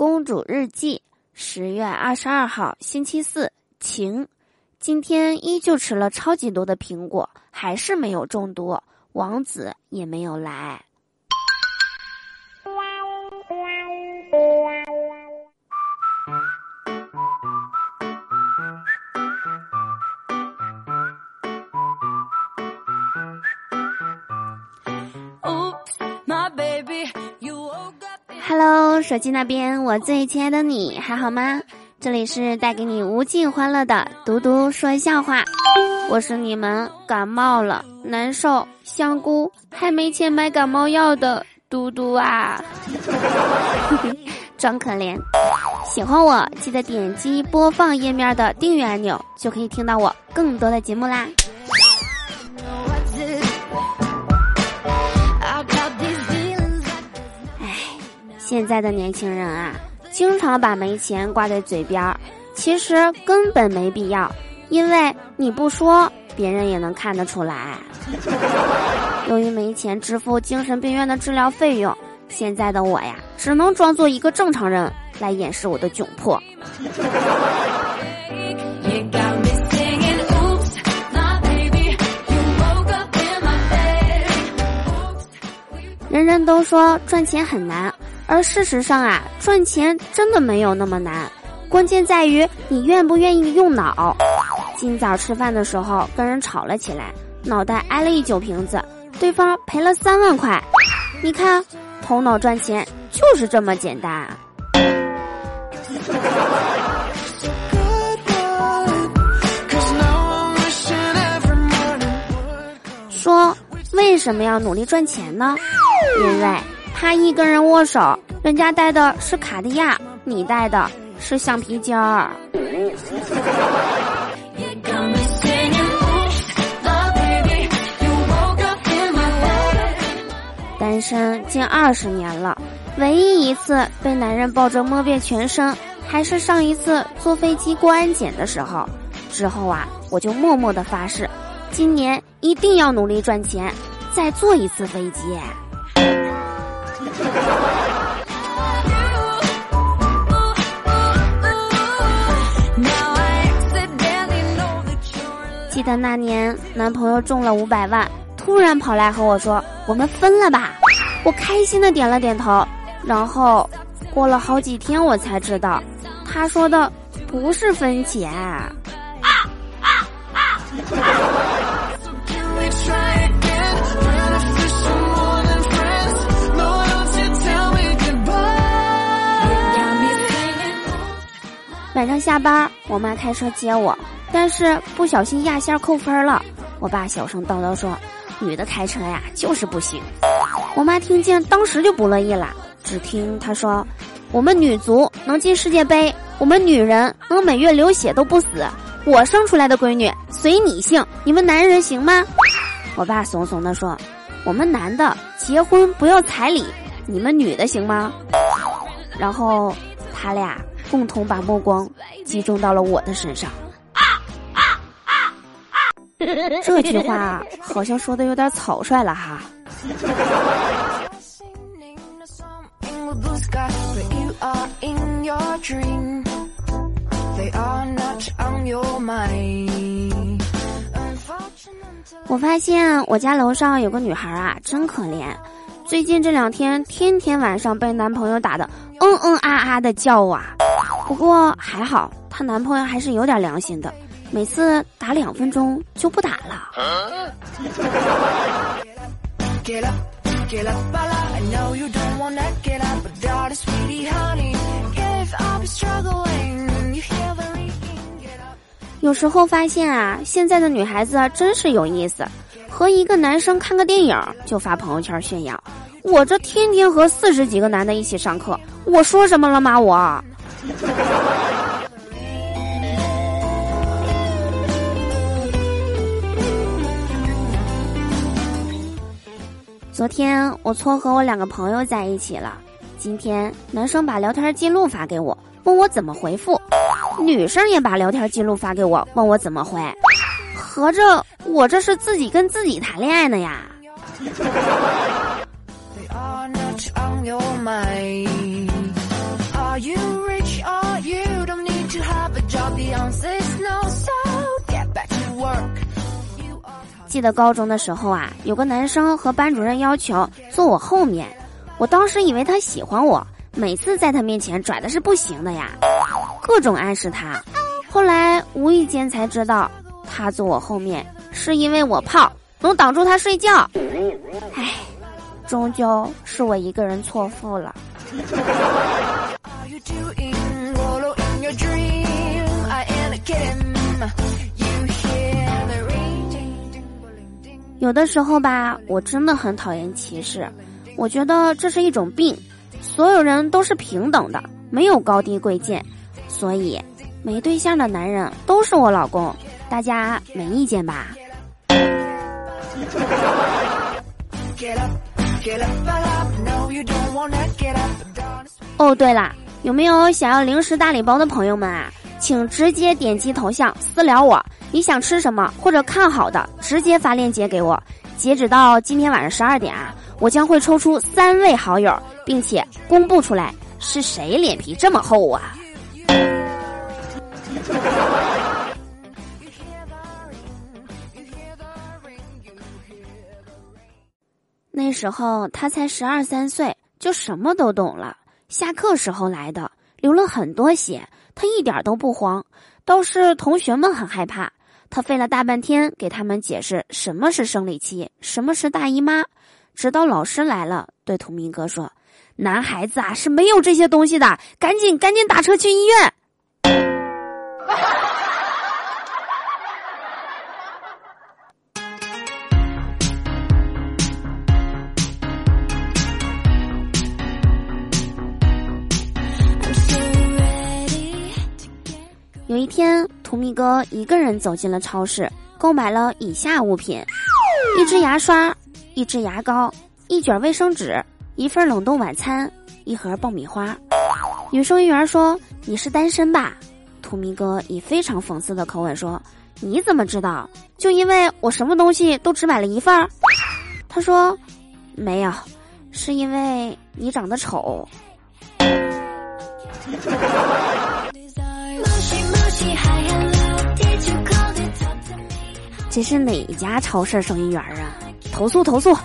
公主日记，十月二十二号，星期四，晴。今天依旧吃了超级多的苹果，还是没有中毒，王子也没有来。Oops, my baby. Hello，手机那边，我最亲爱的你还好吗？这里是带给你无尽欢乐的嘟嘟说笑话，我是你们感冒了难受香菇还没钱买感冒药的嘟嘟啊，装可怜。喜欢我记得点击播放页面的订阅按钮，就可以听到我更多的节目啦。现在的年轻人啊，经常把没钱挂在嘴边儿，其实根本没必要，因为你不说，别人也能看得出来。由于没钱支付精神病院的治疗费用，现在的我呀，只能装作一个正常人来掩饰我的窘迫。人人都说赚钱很难。而事实上啊，赚钱真的没有那么难，关键在于你愿不愿意用脑。今早吃饭的时候跟人吵了起来，脑袋挨了一酒瓶子，对方赔了三万块。你看，头脑赚钱就是这么简单。说为什么要努力赚钱呢？因为。他一跟人握手，人家戴的是卡地亚，你戴的是橡皮筋儿。单身近二十年了，唯一一次被男人抱着摸遍全身，还是上一次坐飞机过安检的时候。之后啊，我就默默的发誓，今年一定要努力赚钱，再坐一次飞机。记得那年，男朋友中了五百万，突然跑来和我说：“我们分了吧。”我开心的点了点头。然后过了好几天，我才知道，他说的不是分钱。晚上下班，我妈开车接我，但是不小心压线扣分了。我爸小声叨叨说：“女的开车呀，就是不行。”我妈听见，当时就不乐意了。只听她说：“我们女足能进世界杯，我们女人能每月流血都不死。我生出来的闺女随你姓，你们男人行吗？”我爸怂怂地说：“我们男的结婚不要彩礼，你们女的行吗？”然后他俩。共同把目光集中到了我的身上。这句话好像说的有点草率了哈。我发现我家楼上有个女孩啊，真可怜。最近这两天，天天晚上被男朋友打的嗯嗯啊啊的叫啊。不过还好，她男朋友还是有点良心的，每次打两分钟就不打了。有时候发现啊，现在的女孩子真是有意思，和一个男生看个电影就发朋友圈炫耀，我这天天和四十几个男的一起上课，我说什么了吗？我。昨天我撮合我两个朋友在一起了，今天男生把聊天记录发给我，问我怎么回复；女生也把聊天记录发给我，问我怎么回。合着我这是自己跟自己谈恋爱呢呀？记得高中的时候啊，有个男生和班主任要求坐我后面，我当时以为他喜欢我，每次在他面前拽的是不行的呀，各种暗示他。后来无意间才知道，他坐我后面是因为我胖，能挡住他睡觉。唉，终究是我一个人错付了。有的时候吧，我真的很讨厌歧视，我觉得这是一种病。所有人都是平等的，没有高低贵贱，所以没对象的男人都是我老公，大家没意见吧？哦，对了，有没有想要零食大礼包的朋友们啊？请直接点击头像私聊我，你想吃什么或者看好的，直接发链接给我。截止到今天晚上十二点啊，我将会抽出三位好友，并且公布出来是谁脸皮这么厚啊！那时候他才十二三岁，就什么都懂了。下课时候来的，流了很多血，他一点都不慌。倒是同学们很害怕，他费了大半天给他们解释什么是生理期，什么是大姨妈。直到老师来了，对图明哥说：“男孩子啊是没有这些东西的，赶紧赶紧打车去医院。”天，图米哥一个人走进了超市，购买了以下物品：一支牙刷、一支牙膏、一卷卫生纸、一份冷冻晚餐、一盒爆米花。女收银员说：“你是单身吧？”图米哥以非常讽刺的口吻说：“你怎么知道？就因为我什么东西都只买了一份儿。”他说：“没有，是因为你长得丑。”这是哪家超市收银员儿啊？投诉投诉！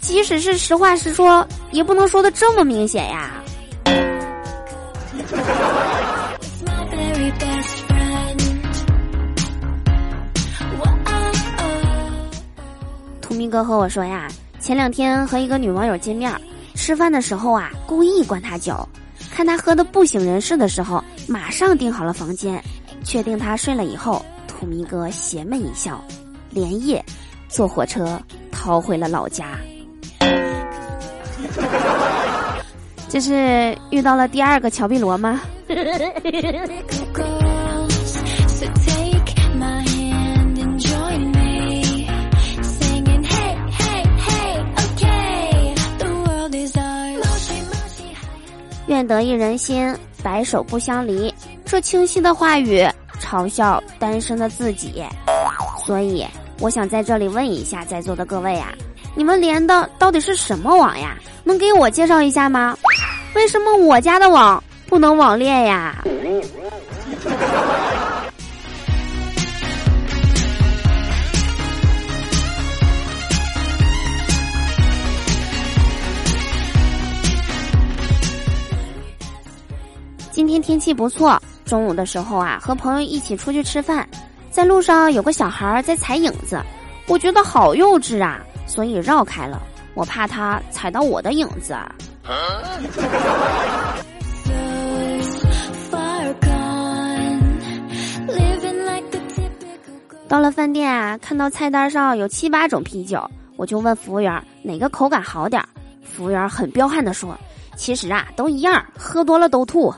即使是实话实说，也不能说的这么明显呀。图明哥和我说呀，前两天和一个女网友见面，吃饭的时候啊，故意灌她酒，看她喝的不省人事的时候，马上订好了房间，确定她睡了以后。土明哥邪魅一笑，连夜坐火车逃回了老家。这是遇到了第二个乔碧罗吗？愿得一人心，白首不相离。这清晰的话语。嘲笑单身的自己，所以我想在这里问一下在座的各位啊，你们连的到底是什么网呀？能给我介绍一下吗？为什么我家的网不能网恋呀？今天天气不错。中午的时候啊，和朋友一起出去吃饭，在路上有个小孩在踩影子，我觉得好幼稚啊，所以绕开了。我怕他踩到我的影子。到了饭店啊，看到菜单上有七八种啤酒，我就问服务员哪个口感好点儿。服务员很彪悍的说：“其实啊，都一样，喝多了都吐。”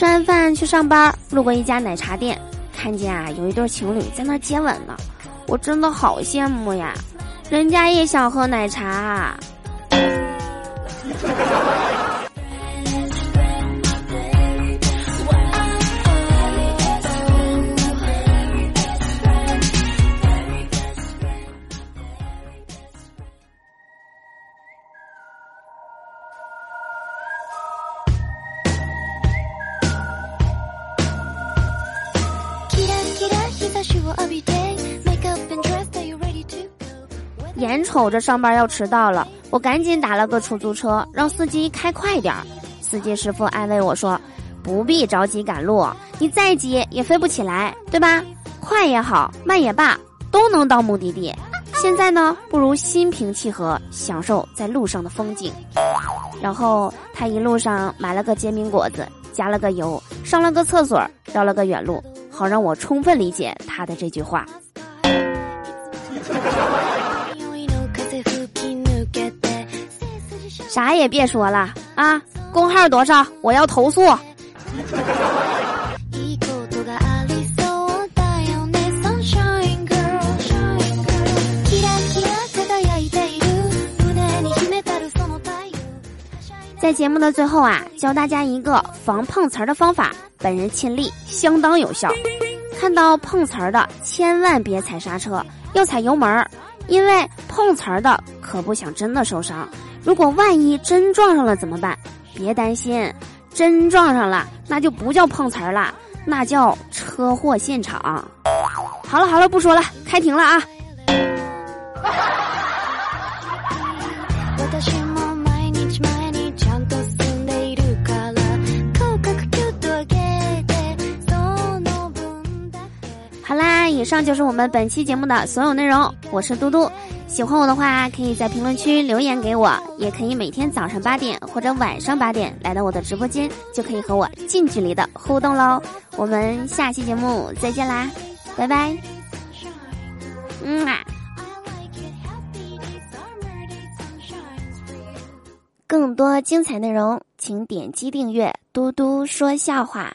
吃完饭去上班，路过一家奶茶店，看见啊有一对情侣在那接吻呢，我真的好羡慕呀，人家也想喝奶茶。眼瞅着上班要迟到了，我赶紧打了个出租车，让司机开快点儿。司机师傅安慰我说：“不必着急赶路，你再急也飞不起来，对吧？快也好，慢也罢，都能到目的地。现在呢，不如心平气和，享受在路上的风景。”然后他一路上买了个煎饼果子，加了个油，上了个厕所，绕了个远路，好让我充分理解他的这句话。啥也别说了啊！工号多少？我要投诉。在节目的最后啊，教大家一个防碰瓷儿的方法，本人亲历，相当有效。看到碰瓷儿的，千万别踩刹车，要踩油门儿，因为碰瓷儿的可不想真的受伤。如果万一真撞上了怎么办？别担心，真撞上了那就不叫碰瓷儿了，那叫车祸现场。好了好了，不说了，开庭了啊！好啦，以上就是我们本期节目的所有内容。我是嘟嘟。喜欢我的话，可以在评论区留言给我，也可以每天早上八点或者晚上八点来到我的直播间，就可以和我近距离的互动喽。我们下期节目再见啦，拜拜。嗯啊。更多精彩内容，请点击订阅“嘟嘟说笑话”。